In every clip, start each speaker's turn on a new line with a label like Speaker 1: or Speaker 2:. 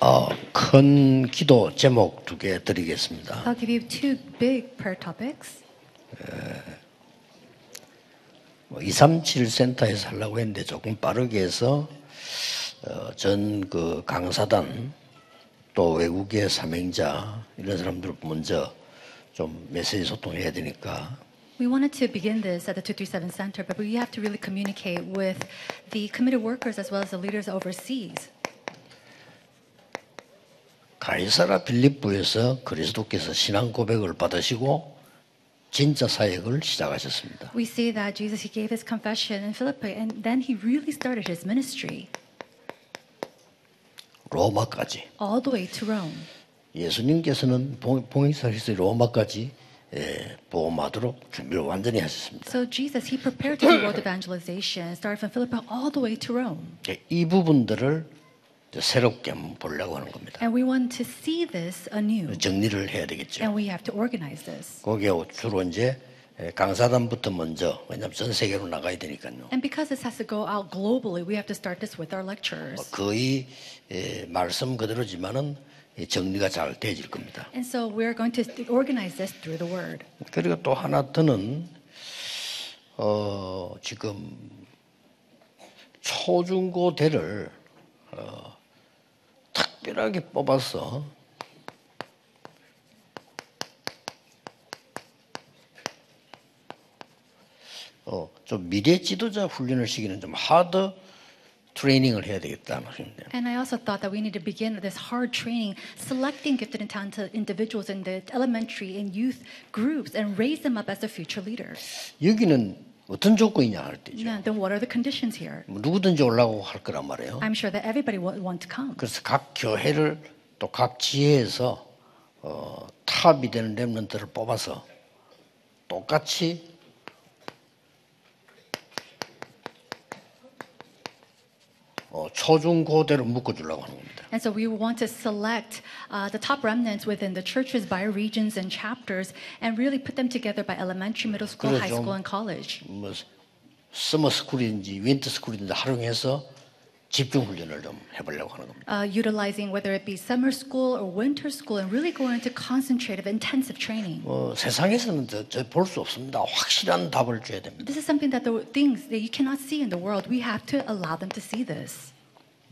Speaker 1: 어, 큰 기도 제목 두 개 드리겠습니다.
Speaker 2: I'll give you two big prayer topics.
Speaker 1: 뭐 237 센터에서 하려고 했는데 조금 빠르게 해서 어, 전그 강사단 또 외국의 사명자 이런 사람들 먼저 좀 메시지 소통해야 되니까
Speaker 2: We wanted to begin this at the 237 Center, but we have to really communicate with the committed workers as well as the leaders overseas.
Speaker 1: 가이사라 빌립부에서 그리스도께서 신앙 고백을 받으시고 진짜 사역을 시작하셨습니다.
Speaker 2: We see that Jesus he gave his confession in Philippi and then he really started his ministry
Speaker 1: 로마까지
Speaker 2: all the way to Rome.
Speaker 1: 예수님께서는 봉익사에서 로마까지 예, 보험하도록 준비를 완전히 하셨습니다.
Speaker 2: So Jesus he prepared to do world evangelization, started from Philippi all the way to Rome.
Speaker 1: 이 부분들을 새롭게 한번 보려고 하는 겁니다.
Speaker 2: And we want to see this anew.
Speaker 1: 정리를 해야 되겠죠.
Speaker 2: And we have to organize this.
Speaker 1: 거기에 주로 이제 예, 강사단부터 먼저 왜냐하면 전 세계로 나가야 되니까요.
Speaker 2: And because this has to go out globally, we have to start this with our lectures.
Speaker 1: 거의 예, 말씀 그대로지만은 예, 정리가 잘 되질 겁니다.
Speaker 2: And so we're going to organize this through the word.
Speaker 1: 그리고 또 하나 더는 어, 지금 초중고대를 어, 특별하게 뽑아서 어, 좀 미래 지도자 훈련을 시키는 좀 하드 트레이닝을 해야 되겠다 말입니다.
Speaker 2: And I also thought that we need to begin this hard training, selecting gifted and talented individuals in the elementary and youth groups and raise them up as the future leaders.
Speaker 1: 여기는 어떤 조건이냐 할 때죠.
Speaker 2: Now, then what are the conditions here?
Speaker 1: 뭐 누구든지 올라고 할 거란 말이에요.
Speaker 2: I'm sure that everybody will want to come.
Speaker 1: 그래서 각 교회를 또 각 지혜에서 어, 탑이 되는 랩런트를 뽑아서 똑같이 어, 초중고대로 묶어주려고 하는 겁니다.
Speaker 2: And so we want to select uh, the top remnants within the churches by regions and chapters and really put them together by elementary, middle school, high
Speaker 1: 좀-
Speaker 2: school, and college.
Speaker 1: 뭐 서머 스쿨인지 윈터 스쿨인지 활용해서 집중 훈련을 좀 해보려고 하는 겁니다.
Speaker 2: Uh, utilizing whether it be summer school or winter school and really going into concentrative, intensive training.
Speaker 1: 뭐 세상에서는 볼수 없습니다. 확실한 답을 줘야 됩니다.
Speaker 2: This is something that the things that you cannot see in the world, we have to allow them to see this.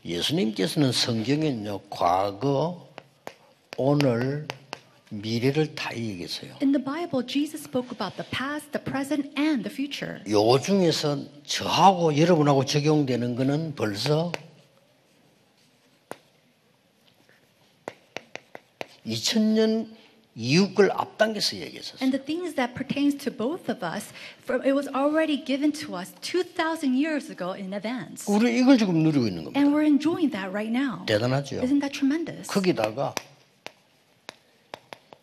Speaker 1: 예수님께서는 성경에는요 과거, 오늘, 미래를 다 얘기했어요.
Speaker 2: In the Bible, Jesus spoke about the past, the present, and the future.
Speaker 1: 요 중에서 저하고 여러분하고 적용되는 거는 벌써 2000년 이후 걸 앞당겨서 얘기했었어요.
Speaker 2: And the things that pertains to both of us, for, it was already given to us 2,000 years ago in advance.
Speaker 1: 우리 이걸 지금 누리고 있는 겁니다.
Speaker 2: And we're enjoying that right now.
Speaker 1: 대단하죠.
Speaker 2: Isn't that tremendous?
Speaker 1: 거기다가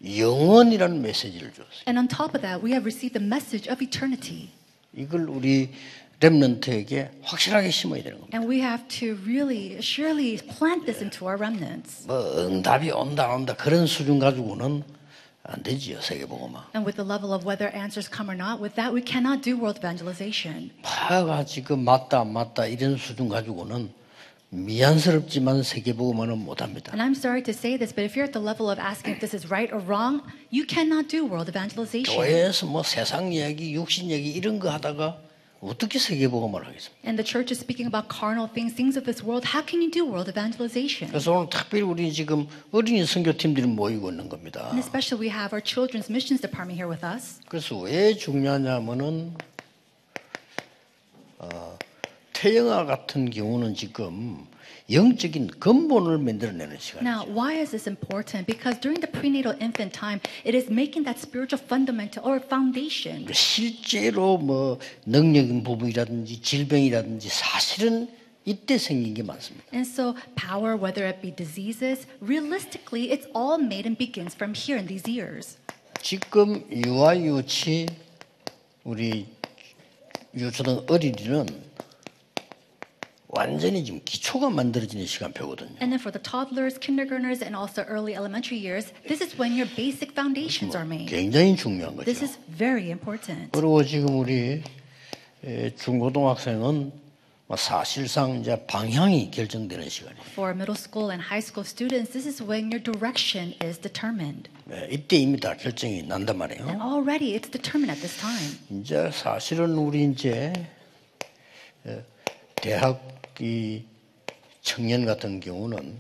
Speaker 1: 영원이라는 메시지를 줬어요.
Speaker 2: And on top of that, we have received the message of eternity.
Speaker 1: 이걸 우리 렘넌트에게 확실하게 심어야 되는 겁니다.
Speaker 2: And we have to really, surely plant this into our remnants.
Speaker 1: 뭐 응답이 온다 안 온다 그런 수준 가지고는 안 되지요 세계복음화.
Speaker 2: And with the level of whether answers come or not, with that, we cannot do world evangelization.
Speaker 1: 파가 지금 맞다 안 맞다 이런 수준 가지고는 미안스럽지만 세계복음화는 못합니다.
Speaker 2: And I'm sorry to say this, but if you're at the level of asking if this is right or wrong, you cannot do world evangelization.
Speaker 1: 교회에서 뭐 세상 이야기, 육신 얘기 이런 거 하다가 어떻게 세계복음화를 하겠습니까?
Speaker 2: And the church is speaking about carnal things, things of this world. How can you do world evangelization?
Speaker 1: 그래서 오늘 특별히 우리 지금 어린이 선교팀들이 모이고 있는 겁니다.
Speaker 2: And especially we have our children's missions department here with us.
Speaker 1: 그래서 왜 중요하냐면은 어, 태영아 같은 경우는 지금 영적인 근본을 만들어내는 시간이죠.
Speaker 2: Now, why is this important? Because during the prenatal infant time, it is making that spiritual fundamental or foundation.
Speaker 1: 실제로 뭐 능력인 부분이라든지 질병이라든지 사실은 이때 생긴 게 많습니다.
Speaker 2: And so, power, whether it be diseases, realistically, it's all made and begins from here in these years.
Speaker 1: 지금 유아 유치 우리 유초등 어린이는 완전히 지금 기초가 만들어지는 시간표거든요.
Speaker 2: And then for the toddlers, kindergartners, and also early elementary years, this is when your basic foundations are made.
Speaker 1: 굉장히 중요한
Speaker 2: This
Speaker 1: 거죠.
Speaker 2: is very important.
Speaker 1: 그리고 지금 우리 에, 중고등학생은 뭐 사실상 이제 방향이 결정되는 시간이에요.
Speaker 2: For middle school and high school students, this is when your direction is determined.
Speaker 1: 네, 이때 이미 다 결정이 난단
Speaker 2: And
Speaker 1: 말이에요.
Speaker 2: already it's determined at this time.
Speaker 1: 이제 사실은 우리 이제 어, 대학 이 청년 같은 경우는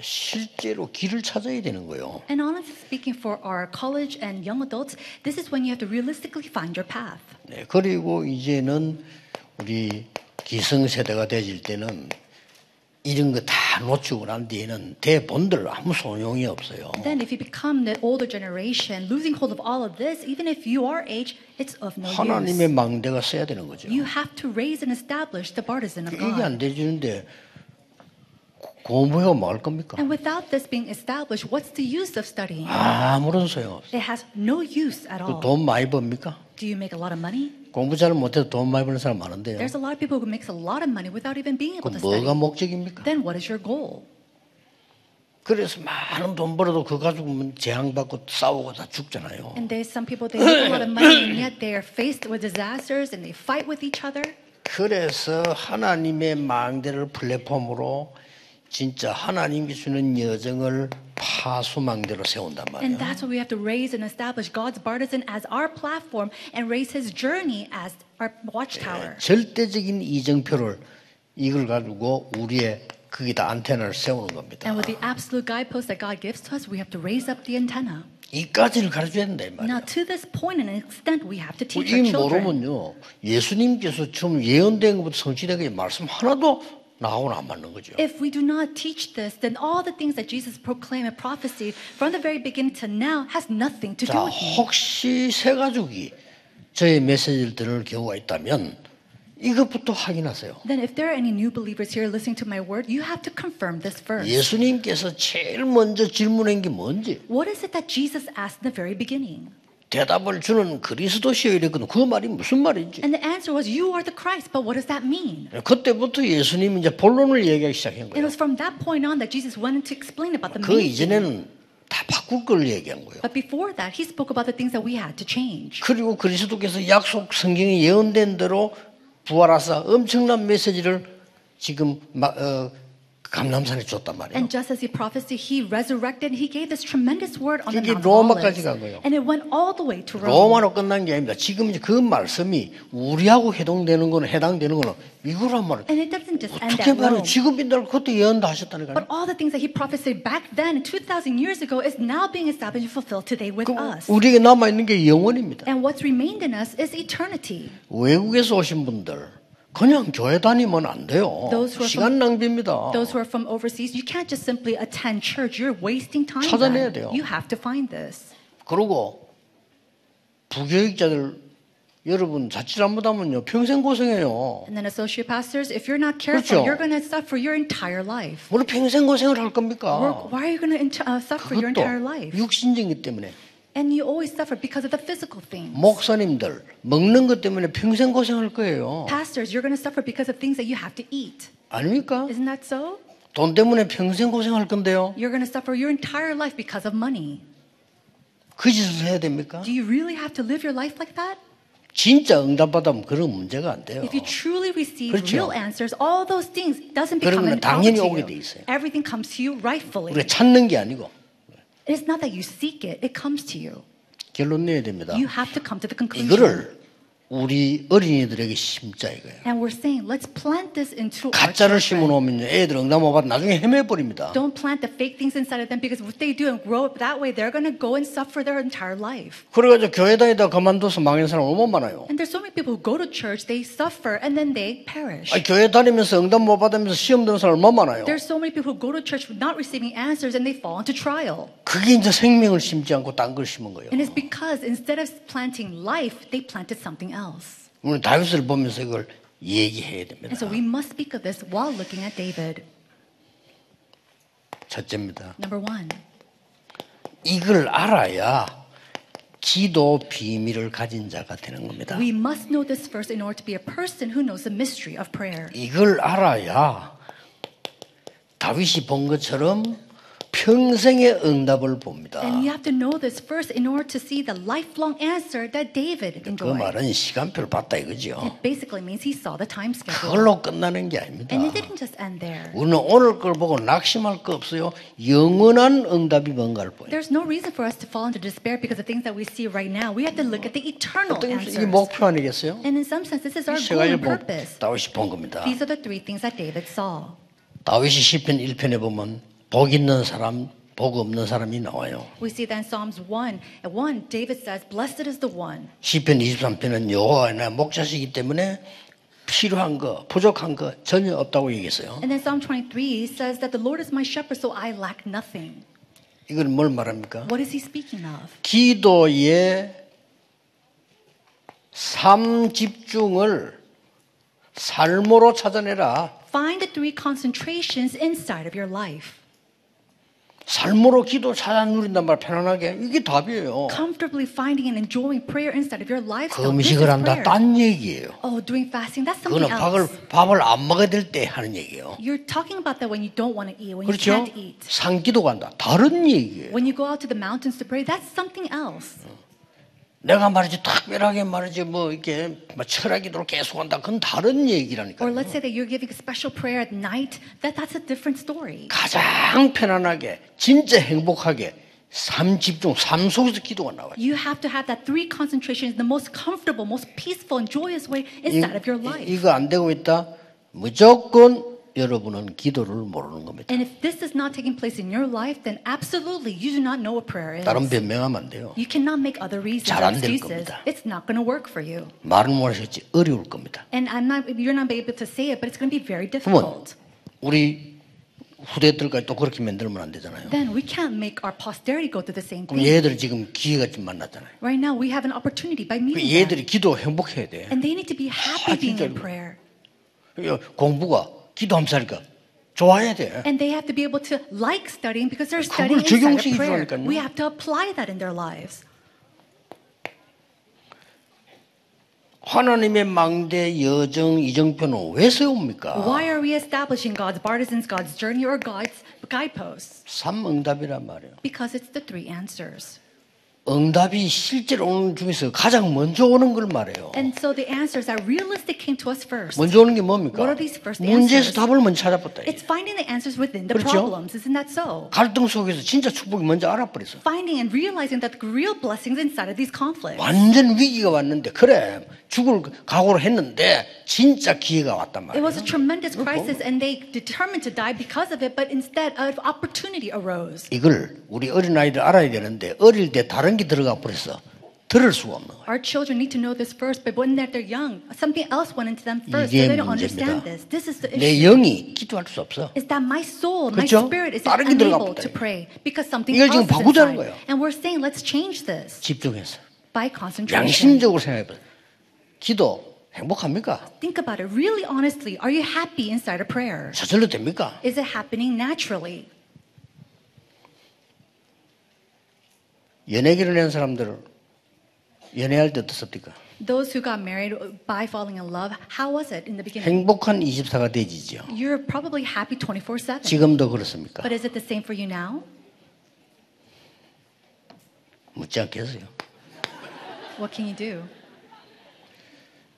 Speaker 1: 실제로 길을 찾아야 되는 거예요.
Speaker 2: And honestly speaking, for our college and young adults, this is when you have to realistically find your path.
Speaker 1: 네, 그리고 이제는 우리 기성세대가 되질 때는 이런 거 다 놓치고 난 뒤에는 대본들 아무 소용이 없어요.
Speaker 2: Then, if you become the older generation, losing hold of all of this, even if you are age, it's of no
Speaker 1: 하나님의
Speaker 2: use.
Speaker 1: 망대가 써야 되는 거죠.
Speaker 2: You have to raise and establish the partisan of
Speaker 1: 이게 안
Speaker 2: God.
Speaker 1: 되지는데 공부해가 뭐할 겁니까?
Speaker 2: And without this being established, what's the use of studying?
Speaker 1: 아무런 소용 없어요.
Speaker 2: It has no use at all.
Speaker 1: 돈 많이 법니까?
Speaker 2: Do you make a lot of money?
Speaker 1: 공부 잘 못해도 돈 많이 버는 사람 많은데요.
Speaker 2: There's a lot of people who makes a lot of money without even being able
Speaker 1: 그
Speaker 2: to
Speaker 1: 뭐가
Speaker 2: study.
Speaker 1: 목적입니까?
Speaker 2: Then what is your goal?
Speaker 1: 그래서 많은 돈 벌어도 그거 가지고 재앙받고 싸우고 다 죽잖아요.
Speaker 2: And there's some people they make a lot of money and yet they are faced with disasters and they fight with each other.
Speaker 1: 그래서 하나님의 망대를 플랫폼으로 진짜 하나님이 주는 여정을 파수망대로 세운단 말이에요.
Speaker 2: And that's why we have to raise and establish God's partisan as our platform and raise his journey as our watchtower.
Speaker 1: 절대적인 이정표를 이걸 가지고 우리의 거기다 안테나를 세우는 겁니다.
Speaker 2: And with the absolute guidepost that God gives to us, we have to raise up the antenna.
Speaker 1: 이까지를 가르쳐야 된다 이 말이에요.
Speaker 2: Now, to this point and extent, we have to teach our
Speaker 1: 이
Speaker 2: children.
Speaker 1: 모르면요 예수님께서 처음 예언된 것부터 성취되게 말씀 하나도 나하고는 안 맞는 거죠.
Speaker 2: If we do not teach this, then all the things that Jesus proclaimed and prophesied from the very beginning to now has nothing to do
Speaker 1: 자
Speaker 2: with me.
Speaker 1: 혹시 새 가족이 저의 메시지를 들을 경우가 있다면 이것부터 확인하세요.
Speaker 2: Then, if there are any new believers here listening to my word, you have to confirm this first.
Speaker 1: 예수님께서 제일 먼저 질문한 게 뭔지
Speaker 2: What is it that Jesus asked in the very beginning?
Speaker 1: 대답을 주는 그리스도시여 이랬거든. 그 말이 무슨 말인지.
Speaker 2: And the answer was, You are the Christ. But what does that mean?
Speaker 1: 그때부터 예수님이 이제 본론을 얘기하기 시작한
Speaker 2: It
Speaker 1: 거예요.
Speaker 2: was from that point on that Jesus went to explain about the
Speaker 1: 그. 이전에는 다 바꿀 걸 얘기한 거예요.
Speaker 2: But before that, he spoke about the things that we had to change.
Speaker 1: 그리고 그리스도께서 약속 성경에 예언된 대로 부활하사 엄청난 메시지를 지금 마- 어, 감남산에 줬단 말이에요.
Speaker 2: And just as he prophesied, he resurrected, he gave this tremendous word on the Mount of
Speaker 1: 로마까지. 간 거예요.
Speaker 2: And it went all the way to Rome.
Speaker 1: 로마로 끝난 게 아닙니다. 지금 이제 그 말씀이 우리하고 해당되는 거는 해당되는 거는 이거란 말이에요.
Speaker 2: And it doesn't just end
Speaker 1: 어떻게
Speaker 2: at? Rome.
Speaker 1: 지금 빈다고 그것도 예언도 하셨다니까요.
Speaker 2: But all the things that he prophesied back then, 2,000 years ago, is now being established and fulfilled today with
Speaker 1: 그
Speaker 2: us.
Speaker 1: 우리에게 남아 있는 게 영원입니다.
Speaker 2: And what's remained in us is eternity.
Speaker 1: 외국에서 오신 분들 그냥 교회 다니면 안 돼요.
Speaker 2: Those who are
Speaker 1: 시간 낭비입니다.
Speaker 2: Those who are from overseas, you can't just simply attend church. You're wasting time.
Speaker 1: 찾아내야. 돼요.
Speaker 2: You have to find this.
Speaker 1: 그리고 부교육자들 여러분 자칫 잘못하면요 평생 고생해요.
Speaker 2: And then associate pastors, if you're not careful,
Speaker 1: 그렇죠.
Speaker 2: you're going to suffer your entire life.
Speaker 1: 뭘 평생 고생을 할
Speaker 2: Why
Speaker 1: 겁니까?
Speaker 2: why are you going to uh, suffer your entire life?
Speaker 1: 육신적이기 때문에
Speaker 2: And you always suffer because of the physical things.
Speaker 1: 목사님들 먹는 것 때문에 평생 고생할 거예요.
Speaker 2: Pastors, you're going to suffer because of things that you have to eat.
Speaker 1: 아닙니까?
Speaker 2: Isn't that so?
Speaker 1: 돈 때문에 평생 고생할 건데요.
Speaker 2: You're going to suffer your entire life because of money.
Speaker 1: 그 짓을 해야 됩니까?
Speaker 2: Do you really have to live your life like that?
Speaker 1: 진짜 응답받으면 그런 문제가 안 돼요.
Speaker 2: If you truly receive
Speaker 1: 그렇죠.
Speaker 2: real answers, all those things doesn't
Speaker 1: 그런
Speaker 2: become
Speaker 1: 거는
Speaker 2: an problem
Speaker 1: 당연히
Speaker 2: to
Speaker 1: 오게
Speaker 2: you.
Speaker 1: 돼 있어요.
Speaker 2: Everything comes to you rightfully.
Speaker 1: 우리가 찾는 게 아니고
Speaker 2: It's not that you seek it, it comes to you.
Speaker 1: 결론 내야 됩니다.
Speaker 2: You have to come to the conclusion.
Speaker 1: 이거를 우리 어린이들에게 심자 이거예요.
Speaker 2: And we're saying, let's plant this into
Speaker 1: 가짜를 심어
Speaker 2: children.
Speaker 1: 놓으면 애들 응답 못 받아 나중에 헤매 버립니다.
Speaker 2: Don't plant the fake things inside of them because if they do and grow up that way, they're going to go and suffer their entire life.
Speaker 1: 그래가지고 교회 다니다 그만둬서 망한 사람 얼마나 많아요.
Speaker 2: And there's so many people who go to church, they suffer, and then they perish.
Speaker 1: 아니, 교회 다니면서 응답 못 받으면서 시험 드는 사람 얼마나 많아요.
Speaker 2: There's so many people who go to church not receiving answers and they fall into trial.
Speaker 1: 그게 이제 생명을 심지 않고 딴걸 심은 거예요.
Speaker 2: And it's because instead of planting life, they planted something else.
Speaker 1: 우리 다윗을 보면서 이걸 얘기해야 됩니다.
Speaker 2: And so we must speak of this while looking at David.
Speaker 1: 첫째입니다.
Speaker 2: Number one,
Speaker 1: 이걸 알아야 기도 비밀을 가진 자가 되는 겁니다.
Speaker 2: we must know this first in order to be a person who knows the mystery of prayer.
Speaker 1: 이걸 알아야 다윗이 본 것처럼 평생의 응답을 봅니다.
Speaker 2: And you have to know this first in order to see the lifelong answer that David
Speaker 1: 그
Speaker 2: enjoyed.
Speaker 1: 말은 시간표를 봤다 이거죠.
Speaker 2: It basically means he saw the time schedule.
Speaker 1: 그걸로 끝나는 게 아닙니다.
Speaker 2: And it didn't just end there.
Speaker 1: 우리는 오늘 걸 보고 낙심할 거 없어요. 영원한 응답이 뭔가를 보여.
Speaker 2: There's no reason for us to fall into despair because of things that we see right now. We have to look at the eternal
Speaker 1: 이
Speaker 2: answers.
Speaker 1: 목표 아니겠어요?
Speaker 2: And in some sense, this is our
Speaker 1: 세
Speaker 2: goal and
Speaker 1: 보-
Speaker 2: purpose.
Speaker 1: 다윗이 본 겁니다.
Speaker 2: These are the three things that David saw.
Speaker 1: 다윗이 시편 1편에 보면 복 있는 사람, 복 없는 사람이 나와요.
Speaker 2: We see that in Psalms 1. At 1, David says, Blessed is the one.
Speaker 1: 시편 23편은 여호와의 나 목자시기 때문에 필요한 거, 부족한 거 전혀 없다고 얘기했어요.
Speaker 2: And then Psalm 23 says that the Lord is my shepherd, so I lack nothing.
Speaker 1: 이걸 뭘 말합니까?
Speaker 2: What is he speaking of?
Speaker 1: 기도의 삶 집중을 삶으로 찾아내라.
Speaker 2: Find the three concentrations inside of your life.
Speaker 1: 삶으로 기도 찾아 누린단 말 편안하게 이게 답이에요.
Speaker 2: Comfortably finding and enjoying prayer inside of your lifestyle.
Speaker 1: 금식을 한다. 딴 얘기예요.
Speaker 2: Oh, doing fasting, that's something
Speaker 1: 그거는 밥을
Speaker 2: else.
Speaker 1: 밥을 안 먹어야 될 때 하는 얘기예요.
Speaker 2: You're talking about that when you don't want to eat, when you
Speaker 1: 그렇죠?
Speaker 2: can't eat.
Speaker 1: 산기도 간다. 다른 얘기예요.
Speaker 2: When you go out to the mountains to pray, that's something else.
Speaker 1: 내가 말이지 특별하게 말이지 뭐 이렇게 뭐 철학기도를 계속한다. 그건 다른 얘기라니까.
Speaker 2: Or let's say that you're giving a special prayer at night, that, that's a different story.
Speaker 1: 가장 편안하게 진짜 행복하게 삶 집중, 삶 속에서 기도가 나와요.
Speaker 2: You have to have that three concentrations in the most comfortable, most peaceful, and joyous way
Speaker 1: 이,
Speaker 2: inside of your life.
Speaker 1: 이거 안 되고 있다. 무조건 여러분은 기도를 모르는 겁니다.
Speaker 2: And if this is not taking place in your life, then absolutely you do not know what prayer is.
Speaker 1: 다른 변명하면 안 돼요.
Speaker 2: You cannot make other reasons
Speaker 1: 잘
Speaker 2: or
Speaker 1: 안될
Speaker 2: excuses.
Speaker 1: 겁니다.
Speaker 2: It's not going to work for you.
Speaker 1: 말은 못하셨지 어려울 겁니다.
Speaker 2: And I'm not, you're not able to say it, but it's going to be very difficult.
Speaker 1: 우리 후대들까지 또 그렇게 만들면 안 되잖아요.
Speaker 2: Then we can't make our posterity go through the same
Speaker 1: 그럼
Speaker 2: thing.
Speaker 1: 얘들 지금 기회가 좀 만났잖아요.
Speaker 2: Right now, we have an opportunity by
Speaker 1: 그
Speaker 2: meeting them.
Speaker 1: 얘들이 기도 행복해야 돼.
Speaker 2: And they need to be happy
Speaker 1: 아,
Speaker 2: being in prayer.
Speaker 1: 공부가 기도하면서 좋아야 돼.
Speaker 2: And they have to be able to like studying because they're studying inside of prayer. We have to apply that in their lives.
Speaker 1: 하나님의 망대 여정 이정표는 왜 세웁니까?
Speaker 2: Why are we establishing God's partisans, God's journey, or God's guideposts?
Speaker 1: 삼 응답이란 말이에요.
Speaker 2: Because it's the three answers.
Speaker 1: 응답이 실제로 오는 중에서 가장 먼저 오는 걸 말해요.
Speaker 2: And so the answers that realistic came to us first.
Speaker 1: 먼저 오는 게 뭡니까?
Speaker 2: What are these first
Speaker 1: 문제에서
Speaker 2: answers?
Speaker 1: 답을 먼저 찾아봤다.
Speaker 2: It's finding the answers within the
Speaker 1: 그렇죠?
Speaker 2: problems. Isn't that so?
Speaker 1: 갈등 속에서 진짜 축복이 먼저 알아버렸어.
Speaker 2: Finding and realizing that the real blessings inside of these conflicts.
Speaker 1: 완전 위기가 왔는데 그래 죽을 각오를 했는데 진짜 기회가 왔단
Speaker 2: It was a tremendous crisis and they determined to die because of it, but instead an opportunity arose.
Speaker 1: 이걸 우리 어린 아이들 알아야 되는데 어릴 때 다른 게 들어가 버렸어. 들을 수가 없는 거예요.
Speaker 2: Our children need to know this first, but when they're, young, something else went into them first, so they don't understand this. This is the
Speaker 1: 내
Speaker 2: issue.
Speaker 1: 영이 기도할 수 없어.
Speaker 2: Is that my soul, my
Speaker 1: 그렇죠?
Speaker 2: spirit is
Speaker 1: 다른
Speaker 2: unable to pray because something
Speaker 1: 이걸
Speaker 2: else
Speaker 1: 지금
Speaker 2: is
Speaker 1: 바꾸자는
Speaker 2: inside.
Speaker 1: 거예요.
Speaker 2: And we're saying, let's change this
Speaker 1: 집중해서
Speaker 2: by concentration.
Speaker 1: 양심적으로 생각해봐. 기도 행복합니까?
Speaker 2: Think about it really honestly. Are you happy inside of prayer?
Speaker 1: 저절로 됩니까?
Speaker 2: Is it happening naturally?
Speaker 1: 연애 결혼한 사람들 연애할 때 어떻습니까?
Speaker 2: Those who got married by falling in love, how was it in the beginning?
Speaker 1: 행복한 24가 되지죠.
Speaker 2: You're probably happy 24 7.
Speaker 1: 지금도 그렇습니까?
Speaker 2: But is it the same for you now?
Speaker 1: 묻지 않겠어요.
Speaker 2: What can you do?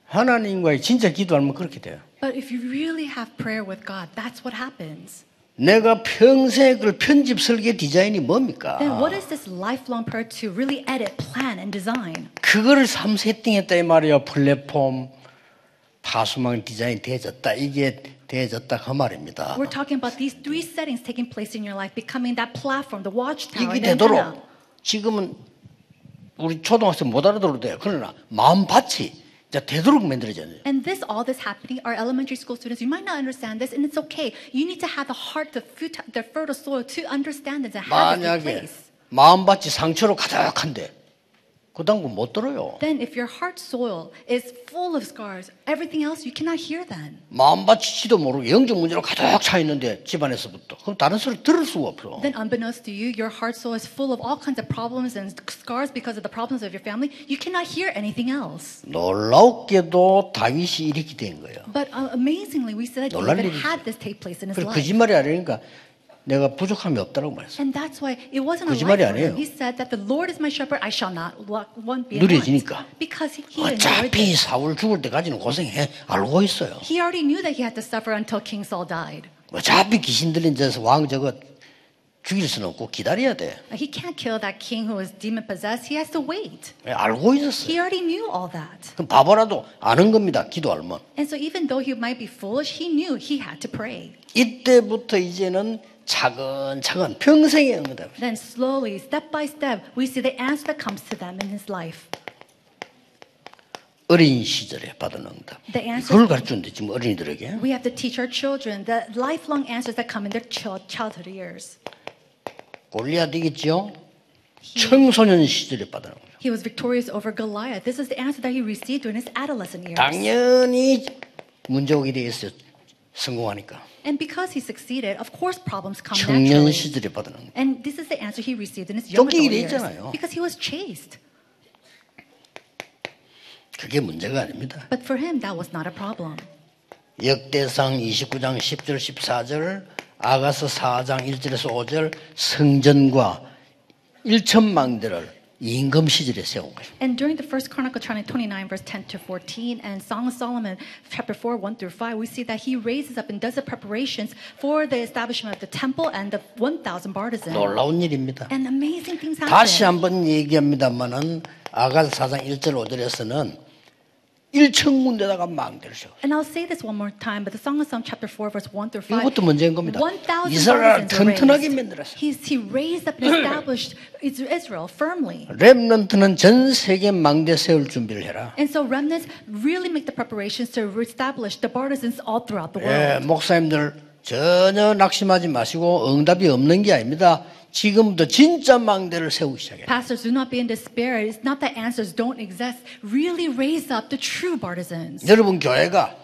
Speaker 1: 하나님과의 진짜 기도하면 그렇게 돼요.
Speaker 2: But if you really have prayer with God, that's what happens.
Speaker 1: 내가 평생 그 편집 설계 디자인이 뭡니까?
Speaker 2: Then what is this lifelong prayer to really edit, plan, and design?
Speaker 1: 그거를 삼 세팅했다 이 말이에요. 플랫폼, 파수망 디자인 되어졌다. 이게 되어졌다 그 말입니다.
Speaker 2: We're talking about these three settings taking place in your life, becoming that platform, the watchtower,
Speaker 1: 이게
Speaker 2: and the antenna.
Speaker 1: 되도록 지금은 우리 초등학생 못 알아들어도 돼요. 그러나 마음 밭이 이제 되도록 만들어져야 돼요.
Speaker 2: And this, all this happening, our elementary school students, you might not understand this, and it's okay. You need to have the heart, the, fut- the fertile soil to understand this and have it in
Speaker 1: 만약에
Speaker 2: place.
Speaker 1: 마음밭이 상처로 가득한데 그 당분 못 들어요.
Speaker 2: Then, if your heart soil is full of scars, everything else you cannot hear then.
Speaker 1: 마음밭이 지도 모르고 영적 문제로 가득 차 있는데 집안에서부터 그럼 다른 소리 들을 수가 없어.
Speaker 2: Then, unbeknownst to you, your heart soil is full of all kinds of problems and scars because of the problems of your family. You cannot hear anything else.
Speaker 1: 놀랍게도 다윗이 이렇게 된 거예요.
Speaker 2: But uh, amazingly, we see that
Speaker 1: 놀랄
Speaker 2: David
Speaker 1: 일이죠.
Speaker 2: had this take place in his
Speaker 1: 그리고
Speaker 2: life.
Speaker 1: 거짓말이 아니니까 내가 부족함이 없다고 말했어요.
Speaker 2: And that's why it wasn't a
Speaker 1: 거짓말이
Speaker 2: lie for him.
Speaker 1: 아니에요.
Speaker 2: He said that the Lord is my shepherd, I shall not want, want be
Speaker 1: 누려지니까.
Speaker 2: Because he,
Speaker 1: 어차피
Speaker 2: it.
Speaker 1: 사울 죽을 때까지는 고생해 알고 있어요.
Speaker 2: He already knew that he had to suffer until King Saul died.
Speaker 1: 어차피 귀신 들린 데서 왕 저거 죽일 수는 없고 기다려야 돼.
Speaker 2: He can't kill that king who was demon possessed. He has to wait.
Speaker 1: 알고 있었어요.
Speaker 2: He already knew all that.
Speaker 1: 그럼 바보라도 아는 겁니다. 기도 알면.
Speaker 2: And so even though he might be foolish, he knew he had to pray.
Speaker 1: 이때부터 이제는 차근차근 평생의 응답.
Speaker 2: Then slowly, step by step, we see the answer that comes to them in his life.
Speaker 1: 어린 시절에 받은 응답.
Speaker 2: The answer-
Speaker 1: 그걸 가르치는데 지금 어린이들에게
Speaker 2: We have to teach our children the lifelong answers that come in their child- childhood years.
Speaker 1: 골리앗이겠죠. 청소년 시절에 받은 응답.
Speaker 2: He was victorious over Goliath. This is the answer that he received during his adolescent years.
Speaker 1: 당연히 문제 오게 돼 있어요. 성공하니까.
Speaker 2: And because he succeeded, of course problems come
Speaker 1: 청년
Speaker 2: naturally.
Speaker 1: 시절에 받은.
Speaker 2: And this is the answer he received in his young
Speaker 1: 쫓기게
Speaker 2: adult
Speaker 1: 돼
Speaker 2: years. Because he was chased.
Speaker 1: 그게 문제가 아닙니다.
Speaker 2: But for him, that was not a problem.
Speaker 1: 역대상 29장 10절 14절 아가서 4장 1절에서 5절 성전과 1천망대를 임금 시절에 세운 거예요.
Speaker 2: And during the first Chronicle chapter 29, verse 10 to 14, and Song of Solomon, chapter 4, 1 through 5, we see that he raises up and does the preparations for the establishment of the temple and the 1,000 bartizans.
Speaker 1: 놀라운 일입니다.
Speaker 2: And amazing things
Speaker 1: 다시
Speaker 2: happen.
Speaker 1: 한번 얘기합니다만은 아가서 4장 1절 5절에서는 1천 군데다가 망대를 세워.
Speaker 2: And I'll say this one more time, but the Song of Psalm chapter 4, verse 1 through 5.
Speaker 1: 이것도 문제인 겁니다.
Speaker 2: 1,000
Speaker 1: 이스라엘 튼튼하게. 만들었어요.
Speaker 2: He's, he raised up and established Israel firmly.
Speaker 1: 렘넌트는 전 세계 망대 세울 준비를 해라.
Speaker 2: And so remnants really make the preparations to establish the partisans all throughout the
Speaker 1: 예,
Speaker 2: world.
Speaker 1: 목사님들 전혀 낙심하지 마시고 응답이 없는 게 아닙니다. 지금부터 진짜 망대를 세우기 시작해요.
Speaker 2: Pastors, do not be in despair. It's not that answers don't exist. Really raise up the true partisans.
Speaker 1: 여러분 교회가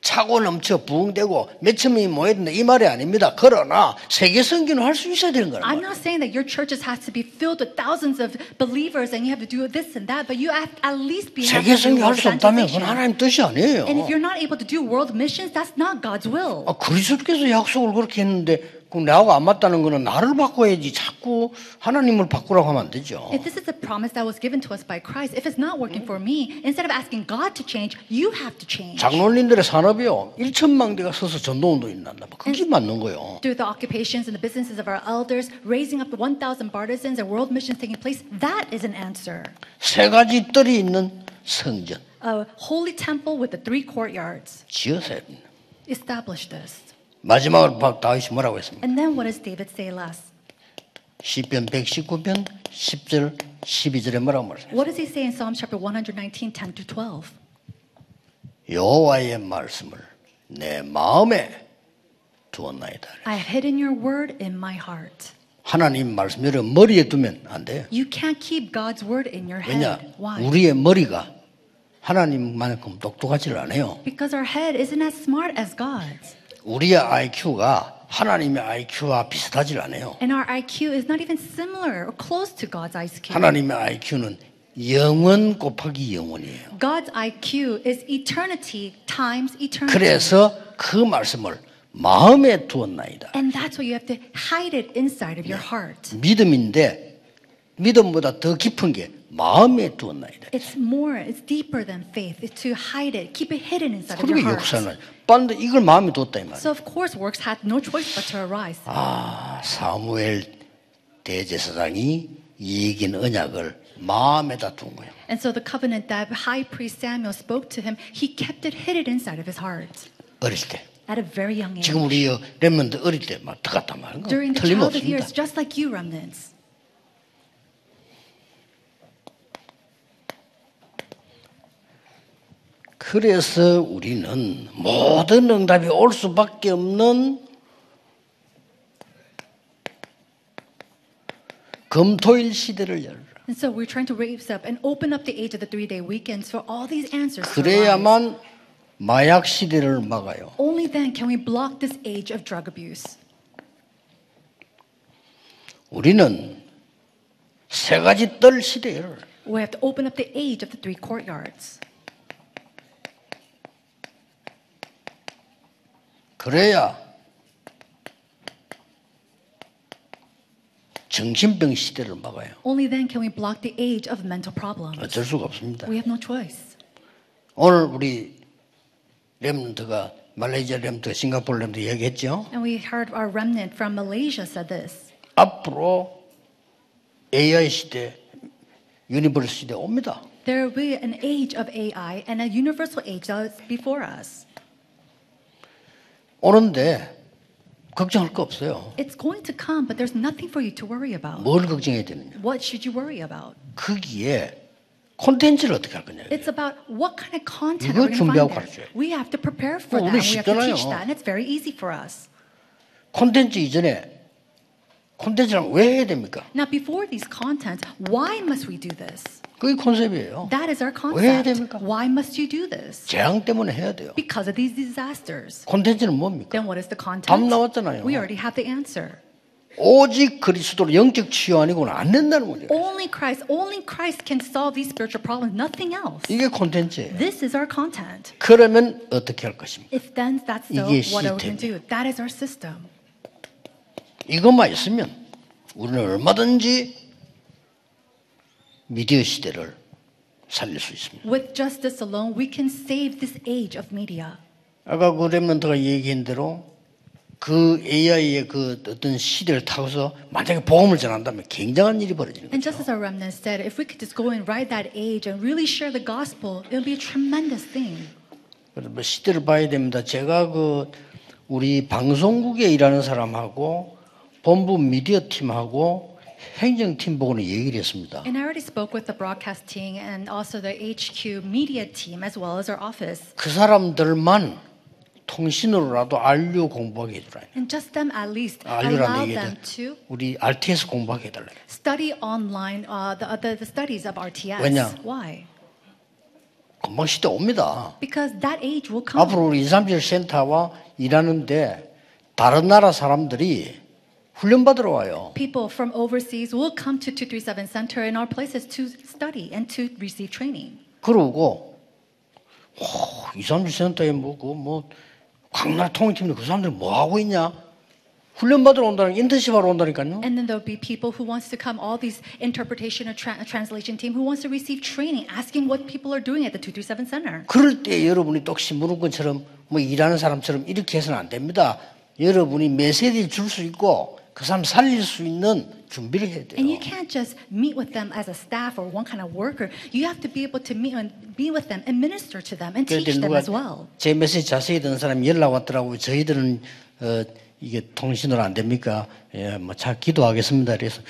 Speaker 1: 차고 넘쳐 부흥되고 몇천 명이 모여야 된다 이 말이 아닙니다. 그러나 세계 선교는 할 수 있어야 되는 거란
Speaker 2: I'm not saying that your churches has to be filled with thousands of believers and you have to do this and that, but you have at least be
Speaker 1: 세계 선교 할
Speaker 2: world
Speaker 1: 수 없다면 그건. 하나님 뜻이 아니에요.
Speaker 2: And if you're not able to do world missions, that's not God's will.
Speaker 1: 아, 그리스도께서 약속을 그렇게 했는데 그럼 나하고 안 맞다는 거는 나를 바꿔야지 자꾸 하나님을 바꾸라고 하면 안 되죠.
Speaker 2: If this is a promise that was given to us by Christ, if it's not working for me, instead of asking God to change, you have to change.
Speaker 1: 장로님들의 산업이요. 1천망대가 서서 전도 운동이 난다. 뭐 그게 맞는 거예요.
Speaker 2: Through the occupations and the businesses of our elders, raising up the 1,000 partisans and world missions taking place, that is an answer.
Speaker 1: 세 가지 뜰이 있는 성전
Speaker 2: A holy temple with the three courtyards.
Speaker 1: 됩니다.
Speaker 2: Establish this.
Speaker 1: 마지막으로 바- 다윗이 뭐라고 했습니까?
Speaker 2: And then what does David say last?
Speaker 1: 시편 119편 10절 12절에 뭐라고 말했어요?
Speaker 2: What does he say in Psalm chapter 119, 10 to 12?
Speaker 1: 여호와의 말씀을 내 마음에 두었나이다.
Speaker 2: I have hidden your word in my heart.
Speaker 1: 하나님 말씀 여러분 머리에 두면 안 돼요.
Speaker 2: You can't keep God's word in your
Speaker 1: 왜냐?
Speaker 2: head. Why?
Speaker 1: 우리의 머리가 하나님만큼 똑똑하지를 않아요.
Speaker 2: Because our head isn't as smart as God's.
Speaker 1: 우리의 IQ가 하나님의 IQ와 비슷하지 않아요.
Speaker 2: And our IQ is not even similar or close to God's IQ.
Speaker 1: 하나님의 IQ는 영원 곱하기 영원이에요.
Speaker 2: God's IQ is eternity times eternity.
Speaker 1: 그래서 그 말씀을 마음에 두었나이다.
Speaker 2: And that's why you have to hide it inside of your heart.
Speaker 1: 믿음인데 믿음보다 더 깊은 게 마음에 두었나이다.
Speaker 2: It's more, it's deeper than faith. It's to hide it, keep it hidden inside of
Speaker 1: 그리고
Speaker 2: your heart.
Speaker 1: 역사는 빤데 이걸 마음에 두었다 이 말이에요.
Speaker 2: So of course works had no choice but to arise.
Speaker 1: 아 사무엘 대제사장이 이긴 언약을 마음에다 둔 거예요.
Speaker 2: And so the covenant that high priest Samuel spoke to him, he kept it hidden inside of his heart
Speaker 1: 어릴 때.
Speaker 2: at a very young age.
Speaker 1: 지금 우리 렘런드 어릴 때막 들어갔단 말이에요.
Speaker 2: During the childhood
Speaker 1: 틀림없습니다.
Speaker 2: years, just like you remnants.
Speaker 1: 그래서 우리는 모든 응답이 올 수밖에 없는 금토일 시대를 열라.
Speaker 2: And so we're trying to raise up and open up the age of the three-day weekends for all these answers.
Speaker 1: 그래야만 마약 시대를 막아요.
Speaker 2: Only then can we block this age of drug abuse.
Speaker 1: 우리는 세 가지 뜰 시대를
Speaker 2: We have to open up the age of the three courtyards.
Speaker 1: 그래야 정신병 시대를 막아요.
Speaker 2: Only then can we block the age of mental problems.
Speaker 1: 어쩔 수가 없습니다.
Speaker 2: We have no choice.
Speaker 1: 오늘 우리 렘넌트가 말레이시아 렘넌트, 싱가포르 렘넌트 얘기했죠.
Speaker 2: And we heard our remnant from Malaysia said this.
Speaker 1: 앞으로 AI 시대, 유니버스 시대 옵니다.
Speaker 2: There will be an age of AI and a universal age that is before us.
Speaker 1: 오는데 걱정할 거 없어요.
Speaker 2: It's going to come, but there's nothing for you to worry about.
Speaker 1: 뭘 걱정해야 되느냐?
Speaker 2: What should you worry about?
Speaker 1: 거기에 콘텐츠를 어떻게 할 거냐?
Speaker 2: It's about what kind of content are we going to find there. We have to prepare for
Speaker 1: 어,
Speaker 2: that. We have to teach that, and it's very easy for us.
Speaker 1: 콘텐츠 이전에 콘텐츠랑 왜 해야 됩니까?
Speaker 2: Now, before these contents, why must we do this?
Speaker 1: 그게 컨셉이에요.
Speaker 2: That is our
Speaker 1: 왜 해야
Speaker 2: concept.
Speaker 1: 됩니까?
Speaker 2: Why must you do this?
Speaker 1: 재앙 때문에 해야 돼요.
Speaker 2: Because of these disasters.
Speaker 1: 콘텐츠는 뭡니까?
Speaker 2: Then what is the content?
Speaker 1: 답 나왔잖아요.
Speaker 2: We already have the answer.
Speaker 1: 오직 그리스도로 영적 치유 아니고는 안 된다는 거죠.
Speaker 2: Only Christ, only Christ can solve these spiritual problems, nothing else.
Speaker 1: 이게 콘텐츠예요.
Speaker 2: This is our content.
Speaker 1: 그러면 어떻게 할 것입니까?
Speaker 2: If then that's so, what are we going to do? That is our system.
Speaker 1: 이것만 있으면 우리는 얼마든지 미디어 시대를 살릴 수 있습니다.
Speaker 2: With justice alone, we can save this age of media.
Speaker 1: 아까 그 랩런트가 얘기한 대로 그 AI의 그 어떤 시대를 타고서 만약에 복음을 전한다면 굉장한 일이 벌어지는
Speaker 2: And
Speaker 1: 거죠.
Speaker 2: just as our remnant said, if we could just go and ride that age and really share the gospel, it would be a tremendous thing.
Speaker 1: 그래서 뭐 시대를 봐야 됩니다. 제가 그 우리 방송국에 일하는 사람하고 본부 미디어 팀하고 행정팀 보고는 얘기를 했습니다.
Speaker 2: And I already spoke with the broadcast team and also the HQ media team as well as our office.
Speaker 1: 그 사람들만 통신으로라도 알류 공부하게 해주라.
Speaker 2: And just them at least allow them to
Speaker 1: 우리 RTS 공부하게 해달라.
Speaker 2: study online uh, the, the, the studies of RTS.
Speaker 1: 왜냐?
Speaker 2: Why?
Speaker 1: 금방 시대 옵니다.
Speaker 2: Because that age will come.
Speaker 1: 앞으로 우리 237 센터와 일하는데 다른 나라 사람들이 훈련 받으러 와요.
Speaker 2: People from overseas will come to 237 Center in our places to study and to receive training.
Speaker 1: 그러고 오, 237 센터에 뭐그뭐 강나라 통일팀인데 그 사람들이 뭐 하고 있냐? 훈련 받으러 온다는 인턴십 하러 온다니까요.
Speaker 2: And then there'll be people who wants to come, all these interpretation or tra- translation team who wants to receive training, asking what people are doing at the 237 Center.
Speaker 1: 그럴 때 여러분이 똑시 무는 것처럼 뭐 일하는 사람처럼 이렇게 해서는 안 됩니다. 여러분이 메시지를 줄 수 있고 그 사람 살릴 수 있는 준비를 해야 돼요.
Speaker 2: And you can't just meet with them as a staff or one kind of worker. You have to be able to meet and be with them and minister to them and teach
Speaker 1: 때
Speaker 2: them as well.
Speaker 1: 제 메시지 자세히 듣는 사람이 연락 왔더라고요. 저희들은 어, 이게 통신으로 안 됩니까? 예, 뭐잘 기도하겠습니다. 그래서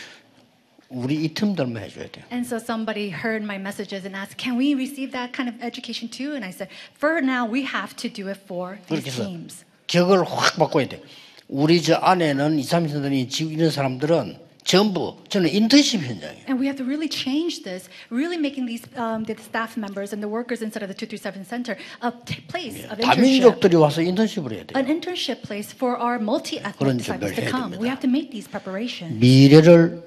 Speaker 1: 우리 이 틈들만 해줘야 돼요.
Speaker 2: And so somebody heard my messages and asked, "Can we receive that kind of education too?" And I said, "For now, we have to do it for these teams."
Speaker 1: 격을 확 바꿔야 돼. 우리 저 안에는 2, 3선들이 지금 이런 사람들은 전부 저는 인턴십 현장이에요.
Speaker 2: And we have to really change this, really making these um, the staff members and the workers inside of the 237 center a place of internship.
Speaker 1: 다민족들이 와서 인턴십을 해야 돼요.
Speaker 2: An internship place for our multi-ethnic disciples to come. We
Speaker 1: 됩니다.
Speaker 2: have to make these preparations,
Speaker 1: 미래를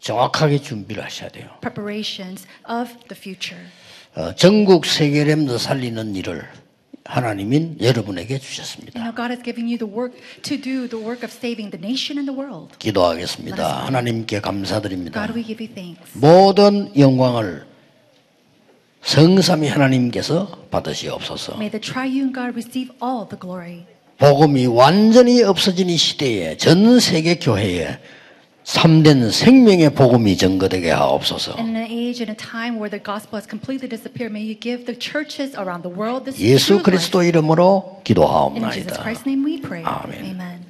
Speaker 1: 정확하게 준비를 하셔야 돼요.
Speaker 2: preparations of the future.
Speaker 1: 어, 전국 세계렘도 살리는 일을 하나님인 여러분에게 주셨습니다.
Speaker 2: now God is giving you the work to do the work of saving the nation and the world.
Speaker 1: 기도하겠습니다. 하나님께 감사드립니다.
Speaker 2: God, we give you thanks.
Speaker 1: 모든 영광을 성삼위 하나님께서 받으시옵소서.
Speaker 2: May the triune God receive all the glory.
Speaker 1: 복음이 완전히 없어진 이 시대에 전 세계 교회에 참된 생명의 복음이 전거되게 하옵소서.
Speaker 2: In an age and a time where the gospel has completely disappeared, may you give the churches around the world this
Speaker 1: 예수. 그리스도 이름으로
Speaker 2: In Jesus
Speaker 1: 기도하옵나이다.
Speaker 2: Christ's name we pray.
Speaker 1: 아멘.
Speaker 2: Amen.